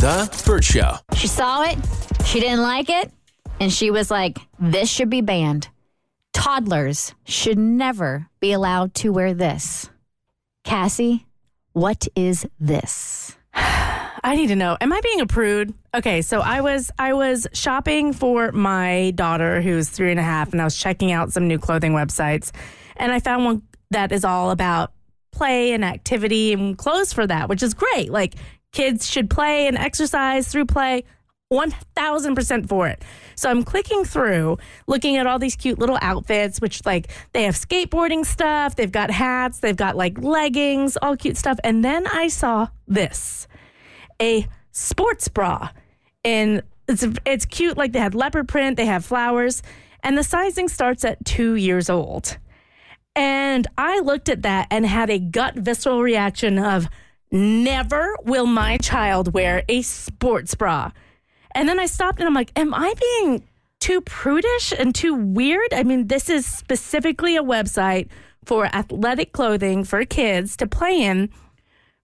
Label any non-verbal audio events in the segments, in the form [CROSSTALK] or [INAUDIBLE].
The Burt Show. She saw it, she didn't like it, and she was like, this should be banned. Toddlers should never be allowed to wear this. Cassie, what is this? [SIGHS] I need to know. Am I being a prude? Okay, so I was I was shopping for my daughter who's three and a half, and I was checking out some new clothing websites, and I found one that is all about play and activity and clothes for that, which is great. Like kids should play and exercise through play. 1000% for it. So I'm clicking through, looking at all these cute little outfits, which like they have skateboarding stuff, they've got hats, they've got like leggings, all cute stuff. And then I saw this a sports bra. And it's, it's cute, like they had leopard print, they have flowers, and the sizing starts at two years old. And I looked at that and had a gut visceral reaction of never will my child wear a sports bra. And then I stopped and I'm like, am I being too prudish and too weird? I mean, this is specifically a website for athletic clothing for kids to play in.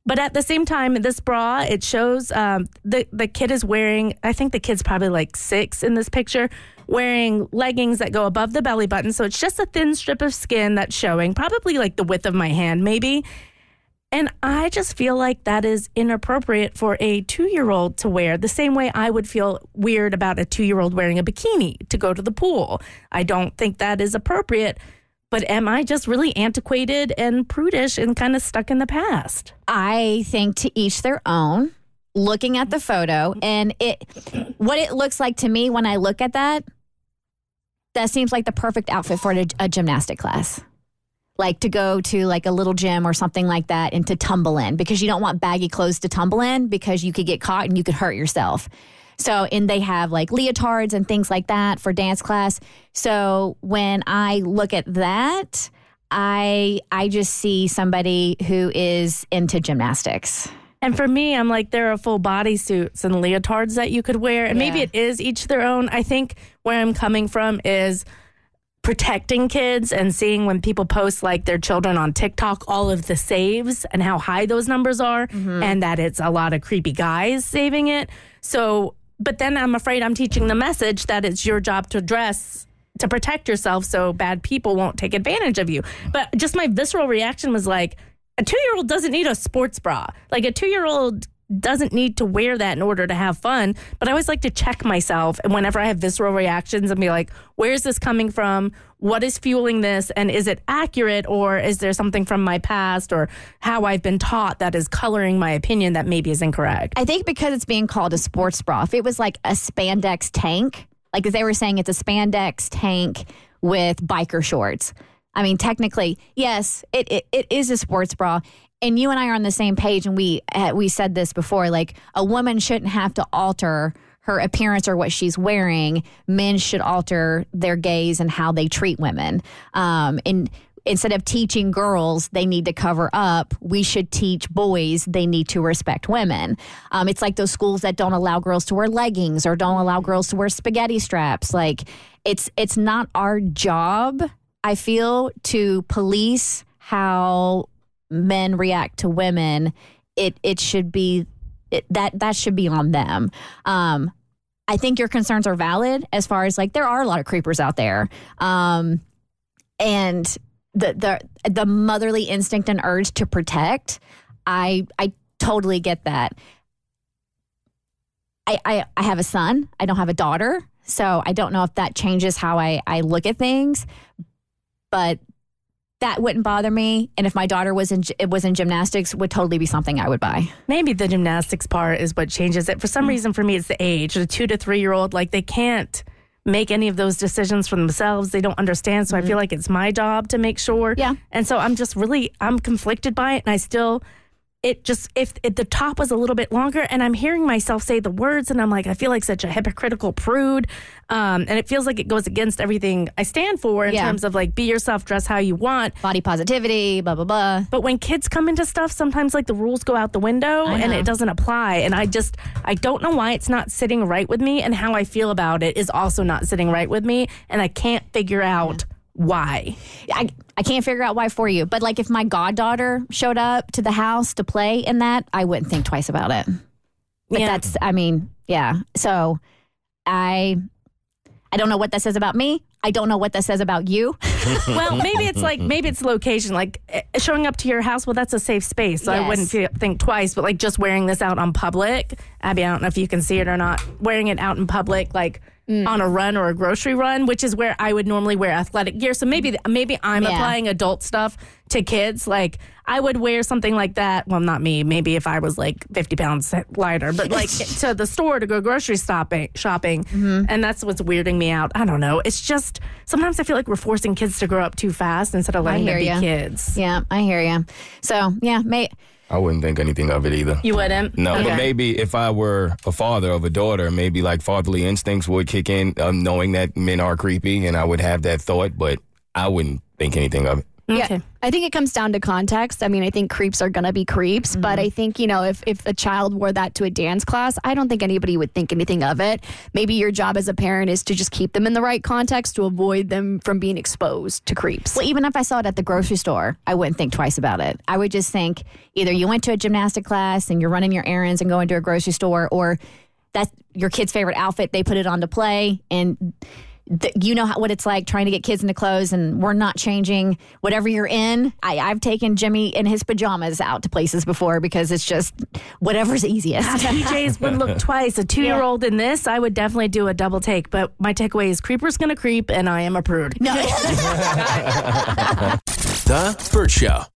But at the same time, this bra, it shows um, the, the kid is wearing, I think the kid's probably like six in this picture, wearing leggings that go above the belly button. So it's just a thin strip of skin that's showing, probably like the width of my hand, maybe. And I just feel like that is inappropriate for a two year old to wear, the same way I would feel weird about a two year old wearing a bikini to go to the pool. I don't think that is appropriate. But am I just really antiquated and prudish and kind of stuck in the past? I think to each their own. Looking at the photo and it, what it looks like to me when I look at that, that seems like the perfect outfit for a, a gymnastic class like to go to like a little gym or something like that and to tumble in because you don't want baggy clothes to tumble in because you could get caught and you could hurt yourself. So, and they have like leotards and things like that for dance class. So, when I look at that, I I just see somebody who is into gymnastics. And for me, I'm like, there are full bodysuits and leotards that you could wear. And maybe it is each their own. I think where I'm coming from is protecting kids and seeing when people post like their children on TikTok, all of the saves and how high those numbers are, mm-hmm. and that it's a lot of creepy guys saving it. So, but then I'm afraid I'm teaching the message that it's your job to dress to protect yourself so bad people won't take advantage of you. But just my visceral reaction was like, a two year old doesn't need a sports bra. Like a two year old doesn't need to wear that in order to have fun. But I always like to check myself and whenever I have visceral reactions and be like, where's this coming from? What is fueling this? And is it accurate or is there something from my past or how I've been taught that is coloring my opinion that maybe is incorrect? I think because it's being called a sports bra. If it was like a spandex tank, like they were saying it's a spandex tank with biker shorts. I mean, technically, yes, it, it, it is a sports bra. And you and I are on the same page, and we uh, we said this before. Like a woman shouldn't have to alter her appearance or what she's wearing. Men should alter their gaze and how they treat women. Um, and instead of teaching girls they need to cover up, we should teach boys they need to respect women. Um, it's like those schools that don't allow girls to wear leggings or don't allow girls to wear spaghetti straps. Like it's it's not our job. I feel to police how men react to women. It it should be it, that that should be on them. Um, I think your concerns are valid as far as like there are a lot of creepers out there. Um, and the the the motherly instinct and urge to protect, I I totally get that. I, I, I have a son. I don't have a daughter. So I don't know if that changes how I, I look at things. But that wouldn't bother me. And if my daughter was in it was in gymnastics, would totally be something I would buy. Maybe the gymnastics part is what changes it. For some mm. reason, for me, it's the age. The two to three year old, like they can't make any of those decisions for themselves. They don't understand. So I mm-hmm. feel like it's my job to make sure. Yeah. And so I'm just really, I'm conflicted by it. And I still, it just if, if the top was a little bit longer and i'm hearing myself say the words and i'm like i feel like such a hypocritical prude um, and it feels like it goes against everything i stand for in Yeah. terms of like be yourself dress how you want Body positivity, blah blah blah. but when kids come into stuff sometimes like the rules go out the window and it doesn't apply and i just i don't know why it's not sitting right with me and how i feel about it is also not sitting right with me and i can't figure out why I, I can't figure out why for you, but like if my goddaughter showed up to the house to play in that, I wouldn't think twice about it. But Yeah. that's, I mean, yeah. So I, I don't know what that says about me. I don't know what that says about you. [LAUGHS] [LAUGHS] well, maybe it's like maybe it's location, like eh, showing up to your house. Well, that's a safe space, so I wouldn't feel, think twice. But like just wearing this out on public, Abby, I don't know if you can see it or not. Wearing it out in public, like Mm. on a run or a grocery run, which is where I would normally wear athletic gear. So maybe maybe I'm Yeah. applying adult stuff to kids. Like I would wear something like that. Well, not me. Maybe if I was like 50 pounds lighter, but like [LAUGHS] to the store to go grocery shopping, shopping, Mm-hmm. and that's what's weirding me out. I don't know. It's just sometimes I feel like we're forcing kids to grow up too fast instead of letting them be ya. kids. Yeah, I hear you. So yeah, may, I wouldn't think anything of it either. You wouldn't? No, Okay. but maybe if I were a father of a daughter, maybe like fatherly instincts would kick in, um, knowing that men are creepy, and I would have that thought, but I wouldn't think anything of it. Okay. Yeah, I think it comes down to context. I mean, I think creeps are going to be creeps, but mm-hmm. I think, you know, if, if a child wore that to a dance class, I don't think anybody would think anything of it. Maybe your job as a parent is to just keep them in the right context to avoid them from being exposed to creeps. well, even if I saw it at the grocery store, I wouldn't think twice about it. I would just think either you went to a gymnastic class and you're running your errands and going to a grocery store, or that's your kid's favorite outfit. They put it on to play, and th- you know how, what it's like trying to get kids into clothes, and we're not changing whatever you're in. I, I've taken Jimmy in his pajamas out to places before because it's just whatever's easiest. [LAUGHS] PJs would look [LAUGHS] twice. A two year old in this, I would definitely do a double take. But my takeaway is creeper's going to creep, and I am a prude. no. [LAUGHS] The Burt Show.